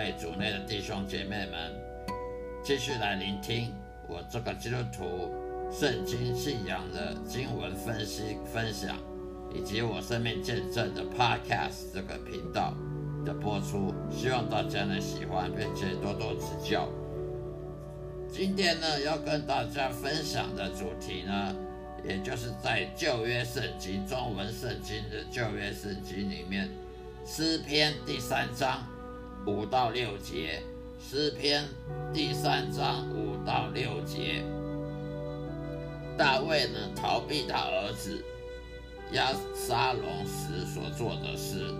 大家好，欢迎各位主内的弟兄姐妹们继续来聆听我这个基督徒圣经信仰的经文分析分享，以及我生命见证的 Podcast 这个频道的播出，希望大家能喜欢，并且多多指教。今天呢，要跟大家分享的主题呢，也就是在旧约圣经中文圣经的旧约圣经里面。诗篇第三章五到六节，诗篇第三章五到六节，大卫呢逃避他儿子亚沙龙时所做的事。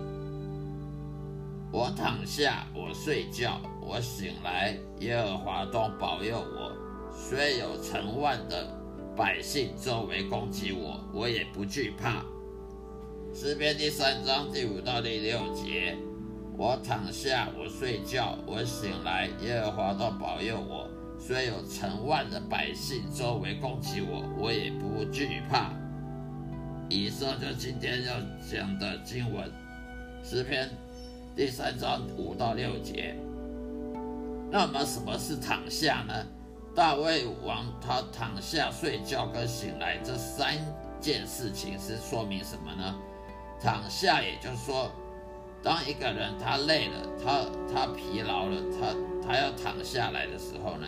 我躺下，我睡觉，我醒来，耶和华都保佑我。虽有成万的百姓周围攻击我，我也不惧怕。诗篇第三章第五到第六节：我躺下，我睡觉，我醒来，耶和华都保佑我。虽有成万的百姓周围攻击我，我也不惧怕。以上就今天要讲的经文，诗篇第三章五到六节。那么什么是躺下呢？大卫王他躺下睡觉跟醒来这三件事情是说明什么呢？躺下，也就是说，当一个人他累了，他他疲劳了，他他要躺下来的时候呢，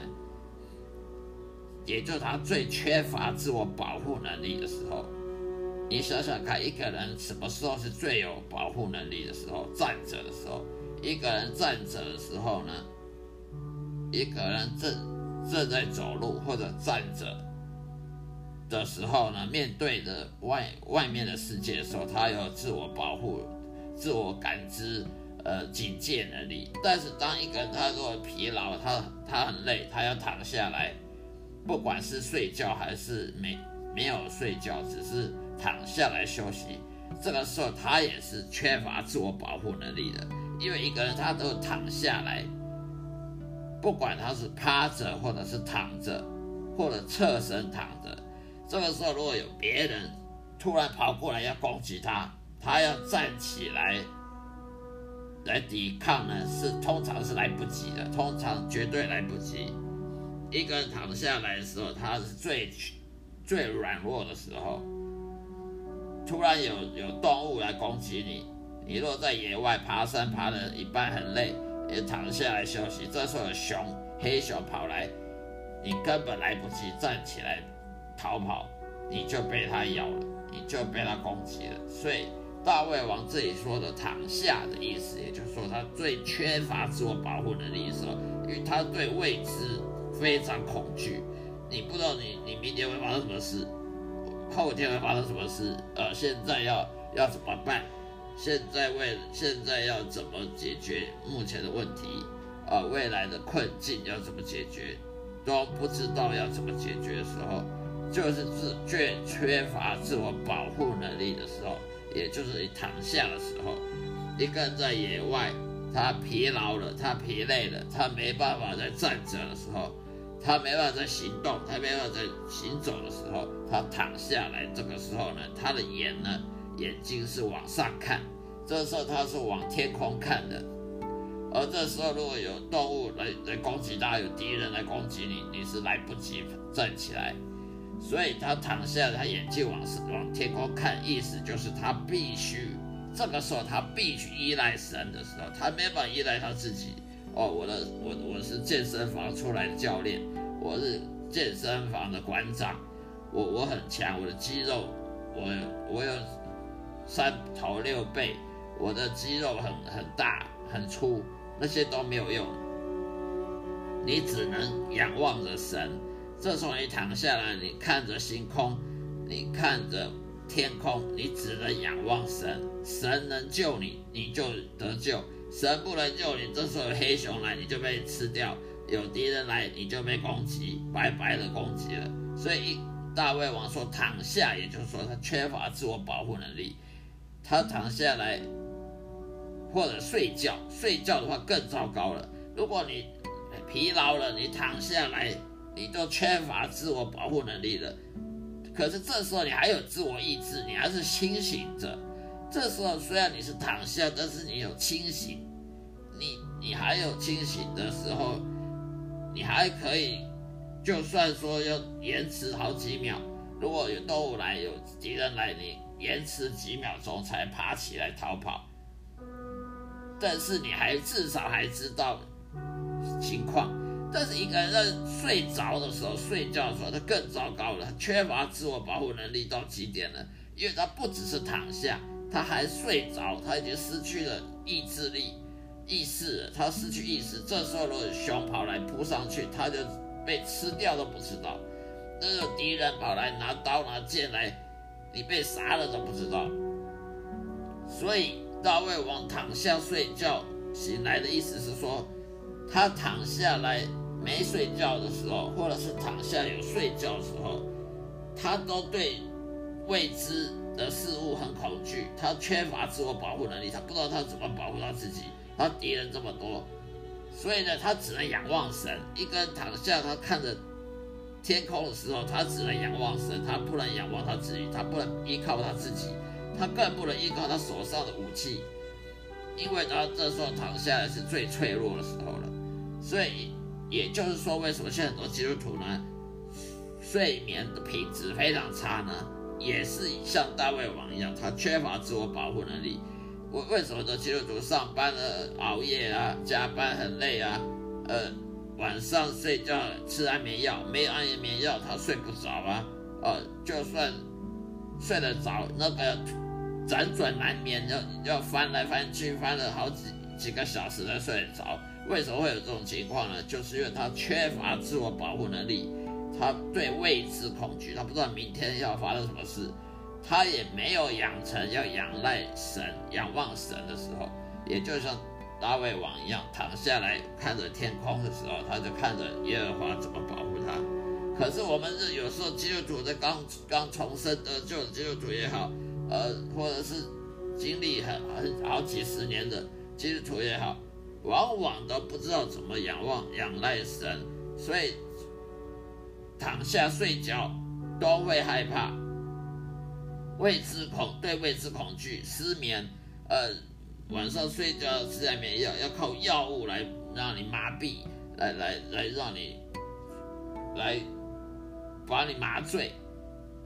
也就他最缺乏自我保护能力的时候。你想想看，一个人什么时候是最有保护能力的时候？站着的时候。一个人站着的时候呢，一个人正正在走路或者站着。的时候呢，面对着外外面的世界的时候，他有自我保护、自我感知、呃警戒能力。但是当一个人他如果疲劳，他他很累，他要躺下来，不管是睡觉还是没没有睡觉，只是躺下来休息，这个时候他也是缺乏自我保护能力的。因为一个人他都躺下来，不管他是趴着，或者是躺着，或者侧身躺着。这个时候，如果有别人突然跑过来要攻击他，他要站起来来抵抗呢，是通常是来不及的，通常绝对来不及。一个人躺下来的时候，他是最最软弱的时候。突然有有动物来攻击你，你若在野外爬山爬的一半很累，也躺下来休息，这时候熊黑熊跑来，你根本来不及站起来。逃跑，你就被他咬了，你就被他攻击了。所以大胃王这里说的躺下的意思，也就是说他最缺乏自我保护能力的时候，因为他对未知非常恐惧。你不知道你你明天会发生什么事，后天会发生什么事，呃，现在要要怎么办？现在为现在要怎么解决目前的问题？啊，未来的困境要怎么解决？都不知道要怎么解决的时候。就是自最缺乏自我保护能力的时候，也就是你躺下的时候，一个人在野外，他疲劳了，他疲累了，他没办法再站着的时候，他没办法再行动，他没办法再行走的时候，他躺下来，这个时候呢，他的眼呢，眼睛是往上看，这时候他是往天空看的，而这时候如果有动物来来攻击他，有敌人来攻击你，你是来不及站起来。所以他躺下，他眼睛往是往天空看，意思就是他必须这个时候他必须依赖神的时候，他没办法依赖他自己。哦，我的我我是健身房出来的教练，我是健身房的馆长，我我很强，我的肌肉我我有三头六臂，我的肌肉很很大很粗，那些都没有用，你只能仰望着神。这时候你躺下来，你看着星空，你看着天空，你只能仰望神。神能救你，你就得救；神不能救你，这时候黑熊来，你就被吃掉；有敌人来，你就被攻击，白白的攻击了。所以大卫王说躺下，也就是说他缺乏自我保护能力。他躺下来或者睡觉，睡觉的话更糟糕了。如果你疲劳了，你躺下来。你都缺乏自我保护能力了，可是这时候你还有自我意志，你还是清醒着。这时候虽然你是躺下，但是你有清醒，你你还有清醒的时候，你还可以，就算说要延迟好几秒，如果有动物来，有敌人来，你延迟几秒钟才爬起来逃跑。但是你还至少还知道情况。但是一个人在睡着的时候、睡觉的时候，他更糟糕了，缺乏自我保护能力到极点了，因为他不只是躺下。他还睡着，他已经失去了意志力、意识，他失去意识。这时候，如果熊跑来扑上去，他就被吃掉都不知道；那个敌人跑来拿刀拿剑来，你被杀了都不知道。所以，大胃王躺下睡觉醒来的意思是说，他躺下来没睡觉的时候，或者是躺下有睡觉的时候，他都对未知。的事物很恐惧，他缺乏自我保护能力，他不知道他怎么保护他自己。他敌人这么多，所以呢，他只能仰望神。一个人躺下，他看着天空的时候，他只能仰望神，他不能仰望他自己，他不能依靠他自己，他更不能依靠他手上的武器，因为他这时候躺下来是最脆弱的时候了。所以，也就是说，为什么现在很多基督徒呢，睡眠的品质非常差呢？也是像大胃王一样，他缺乏自我保护能力。为为什么呢？基督徒上班了，熬夜啊，加班很累啊，呃，晚上睡觉吃安眠药，没有安眠药他睡不着啊，呃，就算睡得着，那个辗转难眠，要要翻来翻去，翻了好几几个小时才睡得着。为什么会有这种情况呢？就是因为他缺乏自我保护能力。他对未知恐惧，他不知道明天要发生什么事，他也没有养成要仰赖神、仰望神的时候，也就像大卫王一样，躺下来看着天空的时候，他就看着耶和华怎么保护他。可是我们是有时候基督徒在刚刚重生得救的基督徒也好，呃，或者是经历很很好几十年的基督徒也好，往往都不知道怎么仰望、仰赖神，所以。躺下睡觉都会害怕，未知恐对未知恐惧，失眠，呃，晚上睡觉吃安眠药，要靠药物来让你麻痹，来来来让你来把你麻醉，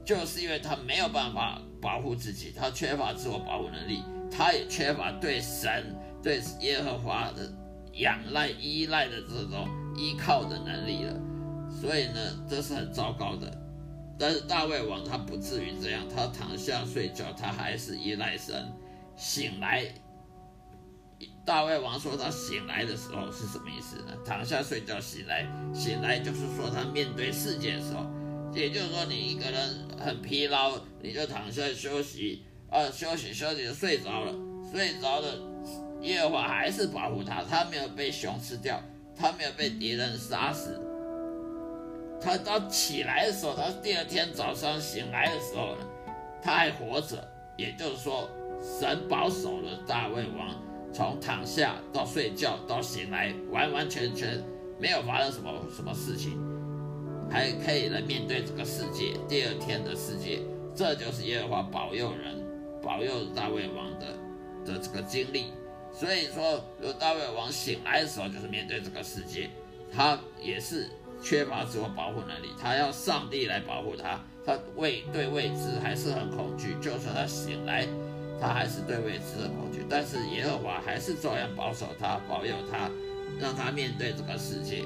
就是因为他没有办法保护自己，他缺乏自我保护能力，他也缺乏对神对耶和华的仰赖依赖的这种依靠的能力了。所以呢，这是很糟糕的。但是大卫王他不至于这样，他躺下睡觉，他还是依赖神。醒来，大卫王说他醒来的时候是什么意思呢？躺下睡觉醒来，醒来就是说他面对世界的时候，也就是说你一个人很疲劳，你就躺下休息，啊，休息休息就睡着了，睡着了，耶和华还是保护他，他没有被熊吃掉，他没有被敌人杀死。他到起来的时候，他第二天早上醒来的时候呢，他还活着，也就是说，神保守了大卫王，从躺下到睡觉到醒来，完完全全没有发生什么什么事情，还可以来面对这个世界，第二天的世界，这就是耶和华保佑人，保佑大卫王的的这个经历。所以说，如大卫王醒来的时候，就是面对这个世界，他也是。缺乏自我保护能力，他要上帝来保护他，他未对未知还是很恐惧。就算他醒来，他还是对未知的恐惧。但是耶和华还是照样保守他，保佑他，让他面对这个世界。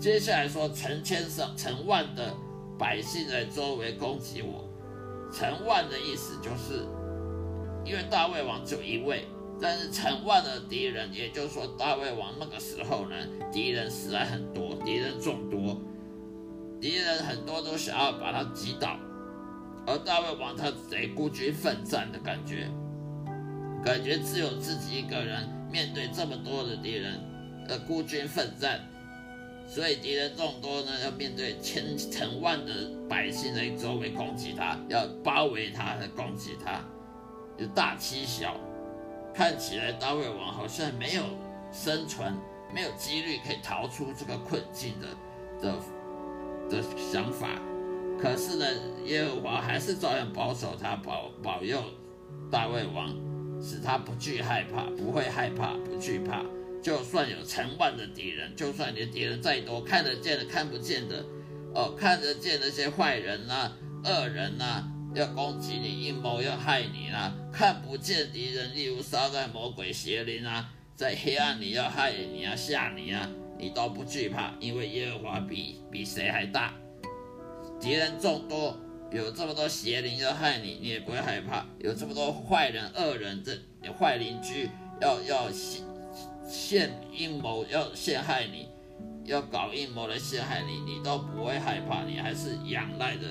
接下来说，成千上成万的百姓在周围攻击我。成万的意思就是，因为大卫王只有一位。但是成万的敌人，也就是说大卫王那个时候呢，敌人实在很多，敌人众多，敌人很多都想要把他击倒，而大卫王他得孤军奋战的感觉，感觉只有自己一个人面对这么多的敌人，呃，孤军奋战，所以敌人众多呢，要面对千成万的百姓在周围攻击他，要包围他，攻击他，有大欺小。看起来大卫王好像没有生存，没有几率可以逃出这个困境的的的想法。可是呢，耶和华还是照样保守他，保保佑大卫王，使他不惧害怕，不会害怕，不惧怕。就算有成万的敌人，就算你的敌人再多，看得见的、看不见的，哦，看得见那些坏人呐、恶人呐，要攻击你、阴谋要害你啦；看不见敌人，例如撒旦、魔鬼、邪灵啊，在黑暗里要害你啊、吓你啊，你都不惧怕，因为耶和华比比谁还大。敌人众多，有这么多邪灵要害你，你也不会害怕；有这么多坏人、恶人，这坏邻居要要陷陷阴谋，要陷害你，要搞阴谋来陷害你，你都不会害怕，你还是仰赖的，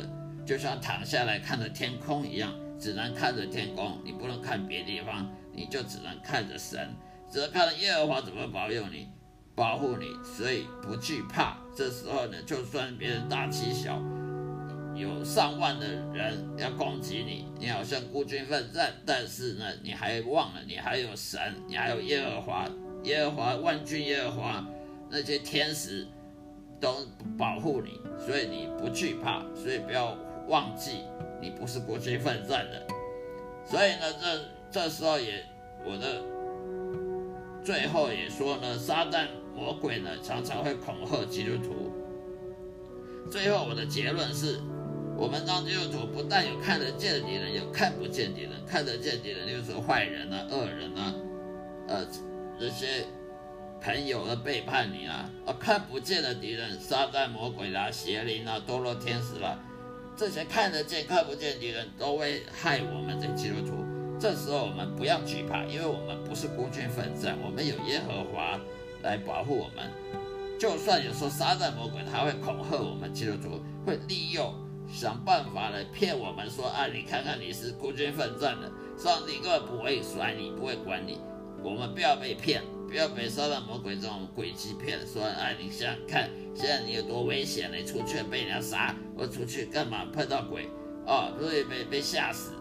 就像躺下来看着天空一样，只能看着天空，你不能看别地方，你就只能看着神，只能看着耶和华怎么保佑你、保护你，所以不惧怕。这时候呢，就算别人大欺小。有上万的人要攻击你，你好像孤军奋战，但是呢，你还忘了你还有神，你还有耶和华，耶和华万军耶和华那些天使都保护你，所以你不惧怕，所以不要忘记你不是孤军奋战的。所以呢，这这时候也我的最后也说呢，撒旦魔鬼呢常常会恐吓基督徒。最后我的结论是。我们当基督徒不但有看得见的敌人，有看不见敌人。看得见敌人就是坏人啊、恶人啊，呃，这些朋友的背叛你啊；啊看不见的敌人，撒旦、魔鬼啦、邪灵啊、堕落天使啦，这些看得见、看不见敌人都会害我们这基督徒。这时候我们不要惧怕，因为我们不是孤军奋战，我们有耶和华来保护我们。就算有时候撒旦、魔鬼他会恐吓我们基督徒，会利用。想办法来骗我们说啊，你看看你是孤军奋战的，上帝根本不会甩你，不会管你。我们不要被骗，不要被撒旦魔鬼这种诡计骗。说哎，你想想看，现在你有多危险？你出去被人家杀，或出去干嘛碰到鬼哦，所以被被吓死。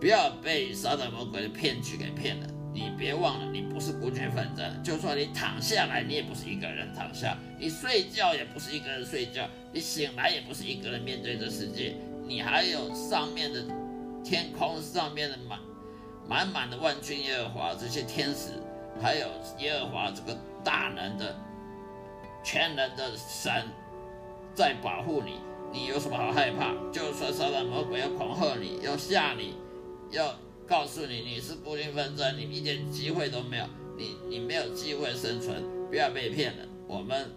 不要被撒旦魔鬼的骗局给骗了。你别忘了，你不是孤军奋战。就算你躺下来，你也不是一个人躺下；你睡觉也不是一个人睡觉；你醒来也不是一个人面对这世界。你还有上面的天空上面的满满满的万军耶和华这些天使，还有耶和华这个大能的全能的神在保护你。你有什么好害怕？就算撒旦魔鬼要恐吓你，要吓你，要。告诉你，你是孤军奋战，你一点机会都没有，你你没有机会生存，不要被骗了。我们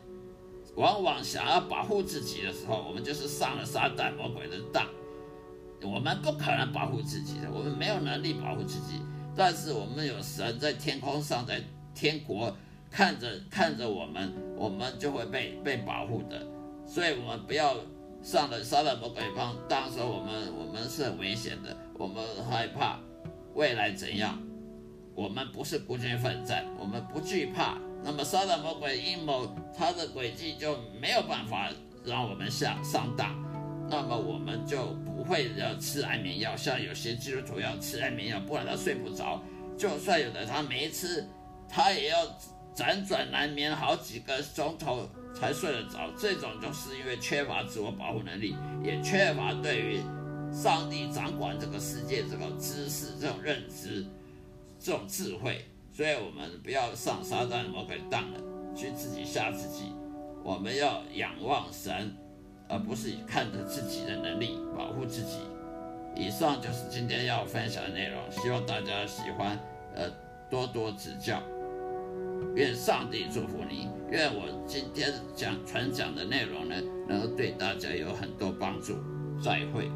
往往想要保护自己的时候，我们就是上了撒旦魔鬼的当。我们不可能保护自己的，我们没有能力保护自己。但是我们有神在天空上，在天国看着看着我们，我们就会被被保护的。所以，我们不要上了撒旦魔鬼方，当时我们我们是很危险的，我们害怕。未来怎样？我们不是孤军奋战，我们不惧怕。那么撒旦魔鬼阴谋，他的诡计就没有办法让我们下上当。那么我们就不会要吃安眠药，像有些基督徒要吃安眠药，不然他睡不着。就算有的他没吃，他也要辗转难眠好几个钟头才睡得着。这种就是因为缺乏自我保护能力，也缺乏对于。上帝掌管这个世界，这个知识、这种认知、这种智慧，所以我们不要上撒旦魔鬼当了，去自己吓自己。我们要仰望神，而不是看着自己的能力保护自己。以上就是今天要分享的内容，希望大家喜欢，呃，多多指教。愿上帝祝福你，愿我今天讲传讲的内容呢，能够对大家有很多帮助。再会。